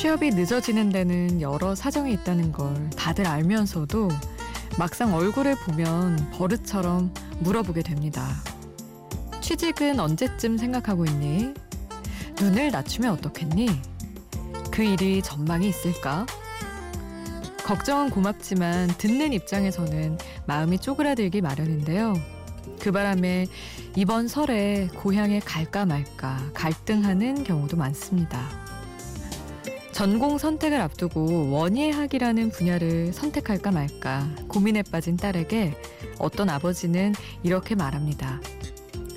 취업이 늦어지는 데는 여러 사정이 있다는 걸 다들 알면서도 막상 얼굴을 보면 버릇처럼 물어보게 됩니다. 취직은 언제쯤 생각하고 있니? 눈을 낮추면 어떻겠니? 그 일이 전망이 있을까? 걱정은 고맙지만 듣는 입장에서는 마음이 쪼그라들기 마련인데요. 그 바람에 이번 설에 고향에 갈까 말까 갈등하는 경우도 많습니다. 전공 선택을 앞두고 원예학이라는 분야를 선택할까 말까 고민에 빠진 딸에게 어떤 아버지는 이렇게 말합니다.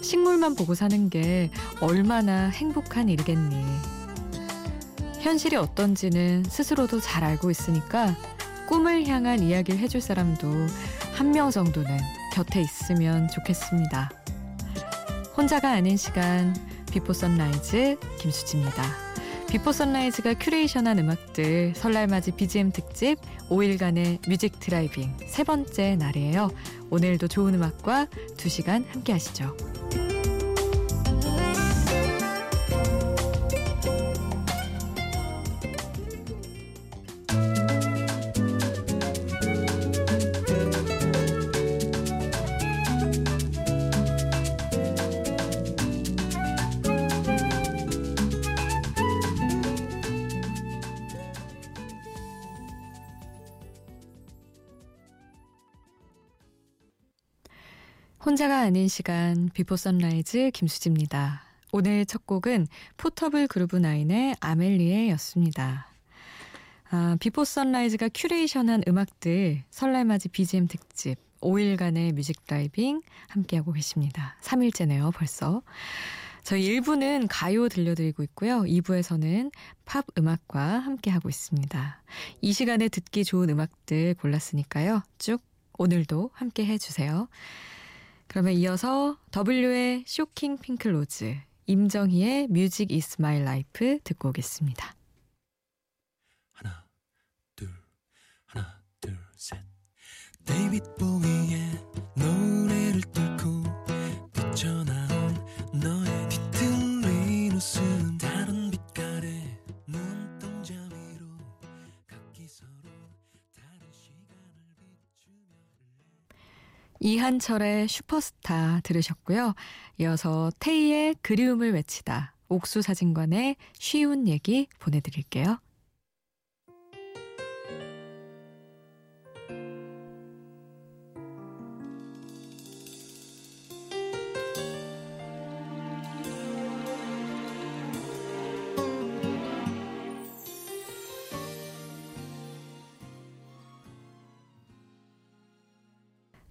식물만 보고 사는 게 얼마나 행복한 일이겠니. 현실이 어떤지는 스스로도 잘 알고 있으니까 꿈을 향한 이야기를 해줄 사람도 한 명 정도는 곁에 있으면 좋겠습니다. 혼자가 아닌 시간 Before Sunrise 김수지입니다. Before Sunrise가 curation한 음악들 설날맞이 BGM 특집 5일간의 music driving 세 번째 날이에요. 오늘도 좋은 음악과 2시간 함께 하시죠. 혼자가 아닌 시간 Before Sunrise 김수지입니다. 오늘 첫 곡은 Portable Groove Nine의 아멜리에였습니다. 아, Before Sunrise가 curation한 음악들 설날맞이 BGM 특집 5일간의 music driving 함께하고 계십니다. 3일째네요, 벌써. 저희 1부는 가요 들려드리고 있고요. 2부에서는 팝 음악과 함께하고 있습니다. 이 시간에 듣기 좋은 음악들 골랐으니까요. 쭉 오늘도 함께 해주세요. 그러면 이어서 W의 Shocking Pink Rose, 임정희의 Music Is My Life 듣고 오겠습니다. 하나, 둘, 하나, 둘, 셋. 데이빗 보위의 노래를 뚫고 뛰쳐나온 너의 뒤틀린 웃음 이한철의 슈퍼스타 들으셨고요. 이어서 테이의 그리움을 외치다 옥수사진관의 쉬운 얘기 보내드릴게요.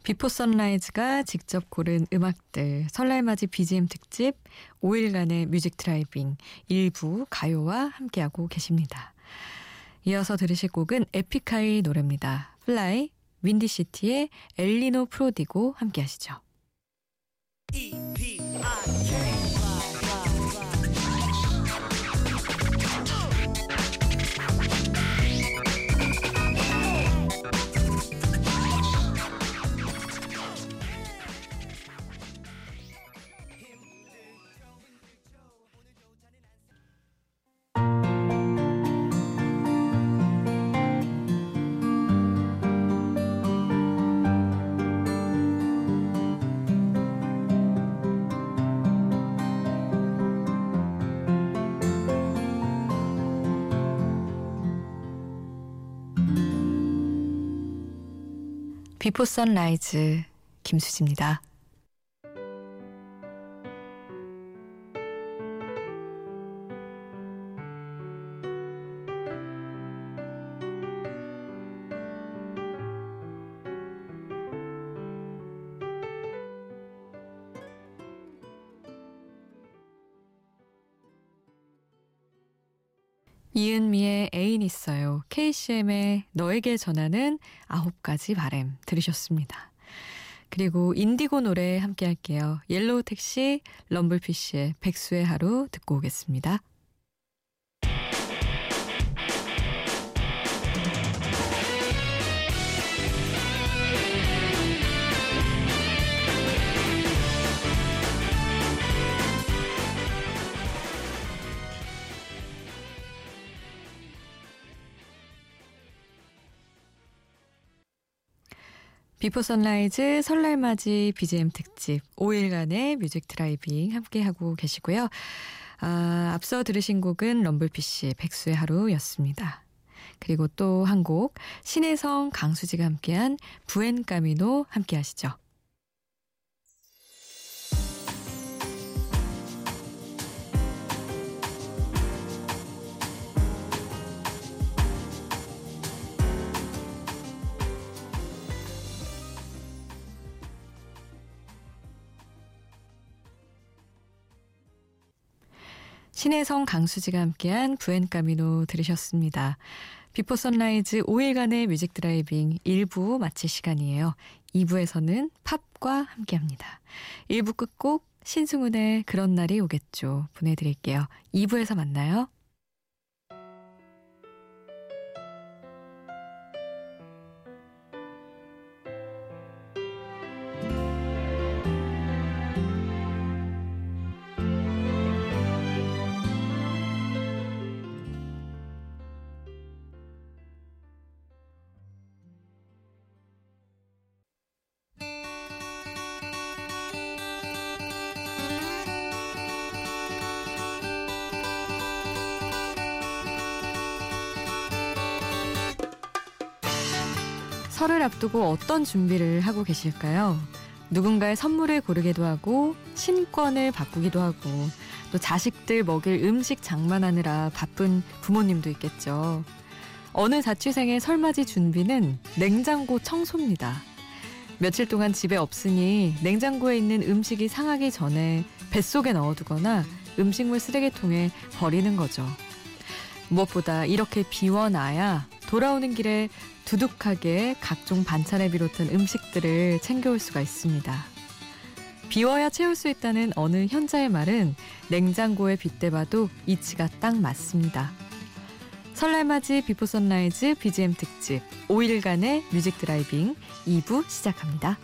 Before Sunrise가 직접 고른 음악들 설날맞이 BGM 특집 5일간의 music driving 일부 가요와 함께하고 계십니다. 이어서 들으실 곡은 에픽하이 노래입니다. Fly 윈디시티의 El Niño Prodigo 함께하시죠. 비포 선라이즈 김수지입니다. 이은미의 애인 있어요. KCM의 너에게 전하는 아홉 가지 바램 들으셨습니다. 그리고 인디고 노래 함께 할게요. Yellow Taxi, 럼블피쉬의 백수의 하루 듣고 오겠습니다. Before Sunrise 설날맞이 BGM 특집 5일간의 music driving 함께하고 계시고요. 아, 앞서 들으신 곡은 럼블피쉬 백수의 하루였습니다. 그리고 또 한 곡 신혜성 강수지가 함께한 Buen Camino 함께 하시죠. 신혜성 강수지가 함께한 Buen Camino 들으셨습니다. Before Sunrise 5일간의 music driving 1부 마칠 시간이에요. 2부에서는 팝과 함께합니다. 1부 끝곡 신승훈의 그런 날이 오겠죠. 보내드릴게요. 2부에서 만나요. 설을 앞두고 어떤 준비를 하고 계실까요? 누군가의 선물을 고르기도 하고 신권을 바꾸기도 하고 또 자식들 먹일 음식 장만하느라 바쁜 부모님도 있겠죠. 어느 자취생의 설맞이 준비는 냉장고 청소입니다. 며칠 동안 집에 없으니 냉장고에 있는 음식이 상하기 전에 뱃속에 넣어두거나 음식물 쓰레기통에 버리는 거죠. 무엇보다 이렇게 비워놔야 돌아오는 길에 두둑하게 각종 반찬을 비롯한 음식들을 챙겨올 수가 있습니다. 비워야 채울 수 있다는 어느 현자의 말은 냉장고에 빗대봐도 이치가 딱 맞습니다. 설날맞이 Before Sunrise BGM 특집 5일간의 music driving 2부 시작합니다.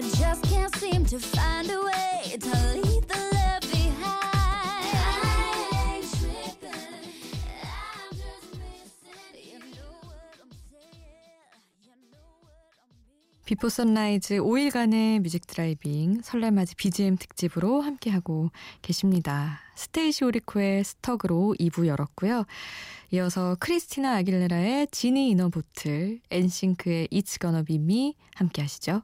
I just can't seem to find a way to leave the love behind. I ain't tripping. I'm just missing. You know what I'm saying. You know what I'm mean. 비포 선라이즈 5일간의 뮤직 드라이빙 설날맞이 BGM 특집으로 함께하고 계십니다. 스테이시 오리코의 스톡으로 2부 열었고요. 이어서 크리스티나 아길레라의 지니 이너 보틀, 엔싱크의 It's Gonna Be Me 함께 하시죠.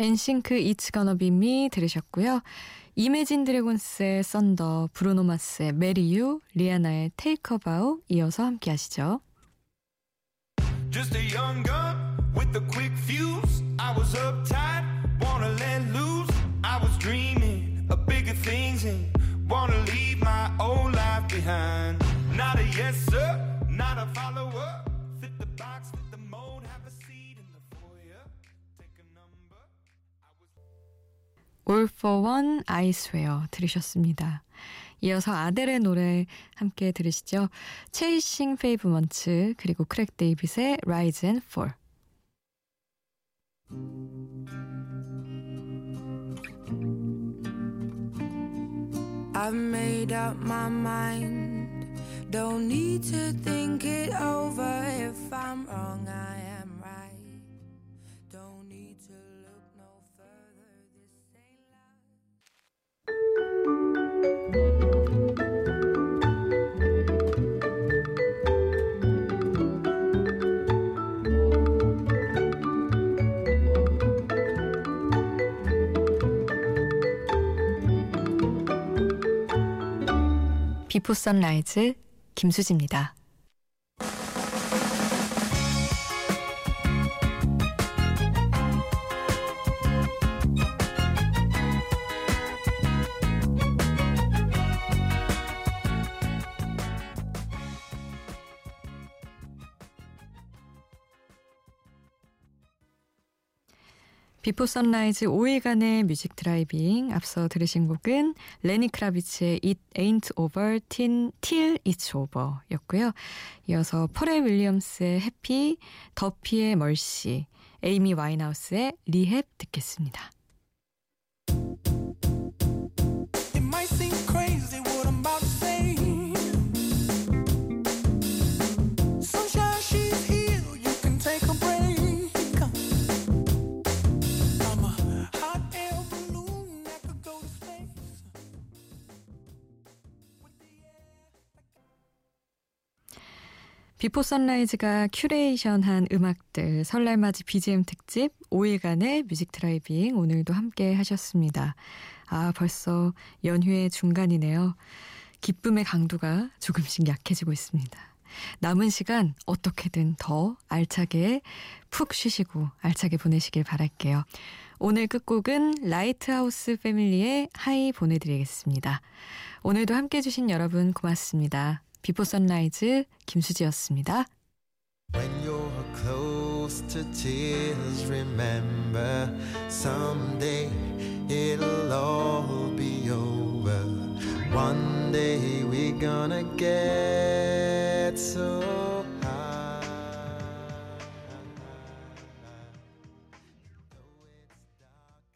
엔싱크 이츠 거너 비미 들으셨고요. 이매진 드래곤스의 썬더, 브루노 마스의 메리 유, 리아나의 테이크 바우 이어서 함께 하시죠. Just a young gun with a quick fuse. I was uptight, wanna let loose. I was dreaming of bigger things and wanna leave my old life behind. Not a yes sir, not a follower. Fit All for One, I Swear 들으셨습니다. 이어서 아델의 노래 함께 들으시죠. 체이싱 페이브먼츠 그리고 크랙 데이빗의 Rise and Fall. I've made up my mind. Don't need to think it over. If I'm wrong, I 비포 선라이즈 김수지입니다. 비포 선라이즈 5일간의 뮤직 드라이빙 앞서 들으신 곡은 레니 크라비츠의 It Ain't Over Till It's Over 였고요. 이어서 펄의 윌리엄스의 해피, 더피의 멀시, 에이미 와인하우스의 리헵 듣겠습니다. Before Sunrise가 curation한 음악들 설날맞이 BGM 특집 5일간의 music driving 오늘도 함께 하셨습니다. 아, 벌써 연휴의 중간이네요. 기쁨의 강도가 조금씩 약해지고 있습니다. 남은 시간 어떻게든 더 알차게 푹 쉬시고 알차게 보내시길 바랄게요. 오늘 끝곡은 Lighthouse Family의 High 보내드리겠습니다. 오늘도 함께 해주신 여러분 고맙습니다. 비포 선라이즈 김수지였습니다. When you're close to tears, remember someday it'll all be over. One day we're gonna get so